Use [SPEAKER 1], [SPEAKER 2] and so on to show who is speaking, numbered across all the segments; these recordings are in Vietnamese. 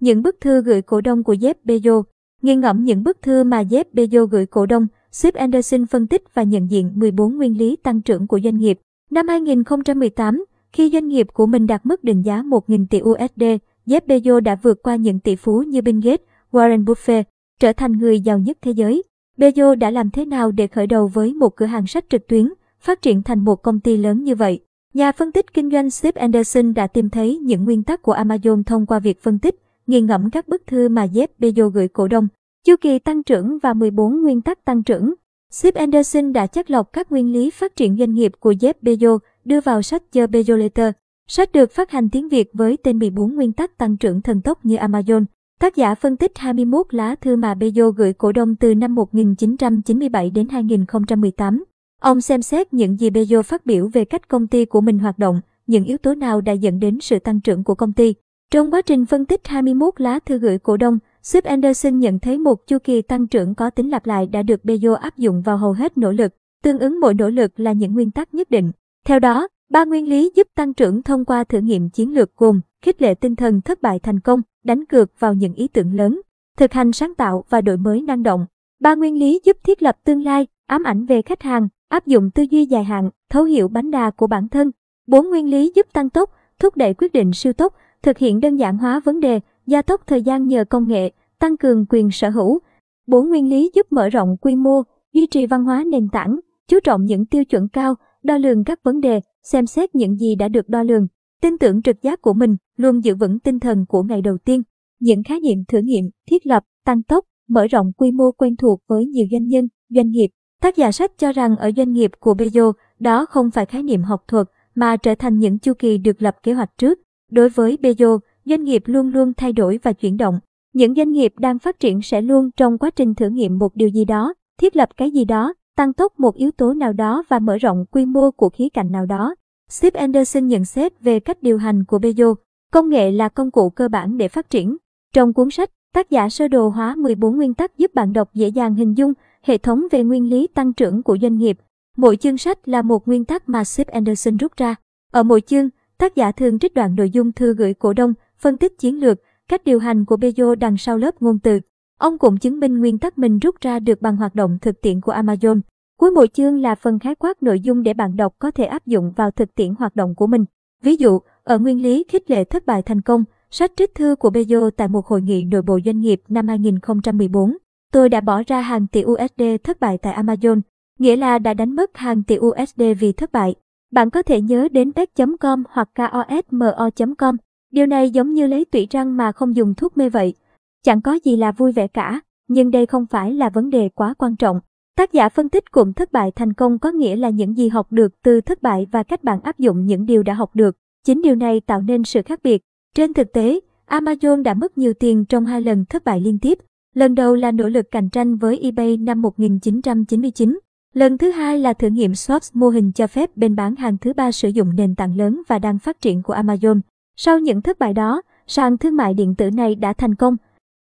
[SPEAKER 1] Những bức thư gửi cổ đông của Jeff Bezos Nghiên ngẫm những bức thư mà Jeff Bezos gửi cổ đông, Sip Anderson phân tích và nhận diện 14 nguyên lý tăng trưởng của doanh nghiệp. Năm 2018, khi doanh nghiệp của mình đạt mức định giá 1.000 tỷ USD, Jeff Bezos đã vượt qua những tỷ phú như Bill Gates, Warren Buffett, trở thành người giàu nhất thế giới. Bezos đã làm thế nào để khởi đầu với một cửa hàng sách trực tuyến, phát triển thành một công ty lớn như vậy? Nhà phân tích kinh doanh Steve Anderson đã tìm thấy những nguyên tắc của Amazon thông qua việc phân tích, nghiền ngẫm các bức thư mà Jeff Bezos gửi cổ đông, chu kỳ tăng trưởng và 14 nguyên tắc tăng trưởng. Sip Anderson đã chất lọc các nguyên lý phát triển doanh nghiệp của Jeff Bezos đưa vào sách The Bezos Letter. Sách được phát hành tiếng Việt với tên 14 nguyên tắc tăng trưởng thần tốc như Amazon. Tác giả phân tích 21 lá thư mà Bezos gửi cổ đông từ năm 1997 đến 2018. Ông xem xét những gì Bezos phát biểu về cách công ty của mình hoạt động, những yếu tố nào đã dẫn đến sự tăng trưởng của công ty. Trong quá trình phân tích 21 lá thư gửi cổ đông, Sip Anderson nhận thấy một chu kỳ tăng trưởng có tính lặp lại đã được Bezos áp dụng vào hầu hết nỗ lực, tương ứng mỗi nỗ lực là những nguyên tắc nhất định. Theo đó, ba nguyên lý giúp tăng trưởng thông qua thử nghiệm chiến lược gồm khích lệ tinh thần thất bại thành công, đánh cược vào những ý tưởng lớn, thực hành sáng tạo và đổi mới năng động. Ba nguyên lý giúp thiết lập tương lai, ám ảnh về khách hàng, áp dụng tư duy dài hạn, thấu hiểu bánh đà của bản thân. Bốn nguyên lý giúp tăng tốc, thúc đẩy quyết định siêu tốc, thực hiện đơn giản hóa vấn đề, gia tốc thời gian nhờ công nghệ, tăng cường quyền sở hữu. Bốn nguyên lý giúp mở rộng quy mô, duy trì văn hóa nền tảng, chú trọng những tiêu chuẩn cao, đo lường các vấn đề, xem xét những gì đã được đo lường, tin tưởng trực giác của mình, luôn giữ vững tinh thần của ngày đầu tiên. Những khái niệm thử nghiệm, thiết lập, tăng tốc, mở rộng quy mô quen thuộc với nhiều doanh nhân, doanh nghiệp. Tác giả sách cho rằng ở doanh nghiệp của Bezos, đó không phải khái niệm học thuật, mà trở thành những chu kỳ được lập kế hoạch trước. Đối với Bezos, doanh nghiệp luôn luôn thay đổi và chuyển động. Những doanh nghiệp đang phát triển sẽ luôn trong quá trình thử nghiệm một điều gì đó, thiết lập cái gì đó, tăng tốc một yếu tố nào đó và mở rộng quy mô của khía cạnh nào đó. Steve Anderson nhận xét về cách điều hành của Bezos. Công nghệ là công cụ cơ bản để phát triển. Trong cuốn sách, tác giả sơ đồ hóa 14 nguyên tắc giúp bạn đọc dễ dàng hình dung hệ thống về nguyên lý tăng trưởng của doanh nghiệp. Mỗi chương sách là một nguyên tắc mà Steve Anderson rút ra. Ở mỗi chương, tác giả thường trích đoạn nội dung thư gửi cổ đông, phân tích chiến lược, cách điều hành của Bezos đằng sau lớp ngôn từ. Ông cũng chứng minh nguyên tắc mình rút ra được bằng hoạt động thực tiễn của Amazon. Cuối mỗi chương là phần khái quát nội dung để bạn đọc có thể áp dụng vào thực tiễn hoạt động của mình. Ví dụ, ở nguyên lý khích lệ thất bại thành công, sách trích thư của Bezos tại một hội nghị nội bộ doanh nghiệp năm 2014. Tôi đã bỏ ra hàng tỷ USD thất bại tại Amazon, nghĩa là đã đánh mất hàng tỷ USD vì thất bại. Bạn có thể nhớ đến pet.com hoặc kosmo.com. Điều này giống như lấy tủy răng mà không dùng thuốc mê vậy. Chẳng có gì là vui vẻ cả, nhưng đây không phải là vấn đề quá quan trọng. Tác giả phân tích cụm thất bại thành công có nghĩa là những gì học được từ thất bại và cách bạn áp dụng những điều đã học được. Chính điều này tạo nên sự khác biệt. Trên thực tế, Amazon đã mất nhiều tiền trong hai lần thất bại liên tiếp. Lần đầu là nỗ lực cạnh tranh với eBay năm 1999. Lần thứ hai là thử nghiệm swaps mô hình cho phép bên bán hàng thứ ba sử dụng nền tảng lớn và đang phát triển của Amazon. Sau những thất bại đó, sàn thương mại điện tử này đã thành công.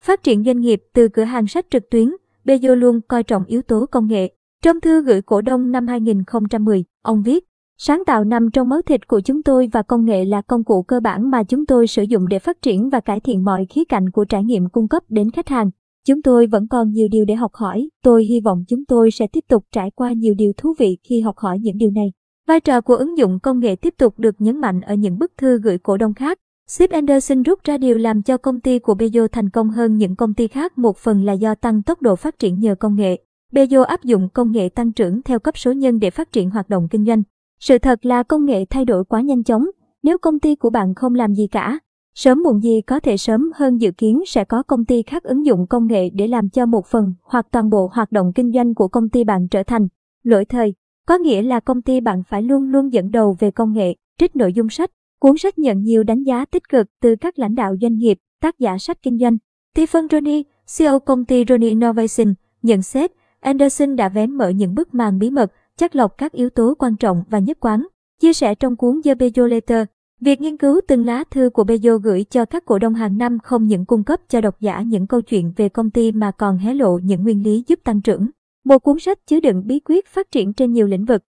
[SPEAKER 1] Phát triển doanh nghiệp từ cửa hàng sách trực tuyến, Bezos luôn coi trọng yếu tố công nghệ. Trong thư gửi cổ đông năm 2010, ông viết, Sáng tạo nằm trong máu thịt của chúng tôi và công nghệ là công cụ cơ bản mà chúng tôi sử dụng để phát triển và cải thiện mọi khía cạnh của trải nghiệm cung cấp đến khách hàng. Chúng tôi vẫn còn nhiều điều để học hỏi, tôi hy vọng chúng tôi sẽ tiếp tục trải qua nhiều điều thú vị khi học hỏi những điều này. Vai trò của ứng dụng công nghệ tiếp tục được nhấn mạnh ở những bức thư gửi cổ đông khác. Sip Anderson rút ra điều làm cho công ty của Bezo thành công hơn những công ty khác một phần là do tăng tốc độ phát triển nhờ công nghệ. Bezo áp dụng công nghệ tăng trưởng theo cấp số nhân để phát triển hoạt động kinh doanh. Sự thật là công nghệ thay đổi quá nhanh chóng, nếu công ty của bạn không làm gì cả, sớm muộn gì có thể sớm hơn dự kiến sẽ có công ty khác ứng dụng công nghệ để làm cho một phần hoặc toàn bộ hoạt động kinh doanh của công ty bạn trở thành lỗi thời. Có nghĩa là công ty bạn phải luôn luôn dẫn đầu về công nghệ, trích nội dung sách. Cuốn sách nhận nhiều đánh giá tích cực từ các lãnh đạo doanh nghiệp, tác giả sách kinh doanh. Stephen Roney, CEO công ty Roney Innovation, nhận xét Anderson đã vén mở những bức màn bí mật, chắc lọc các yếu tố quan trọng và nhất quán. Chia sẻ trong cuốn The Bezos Letter, việc nghiên cứu từng lá thư của Bezos gửi cho các cổ đông hàng năm không những cung cấp cho độc giả những câu chuyện về công ty mà còn hé lộ những nguyên lý giúp tăng trưởng. Một cuốn sách chứa đựng bí quyết phát triển trên nhiều lĩnh vực.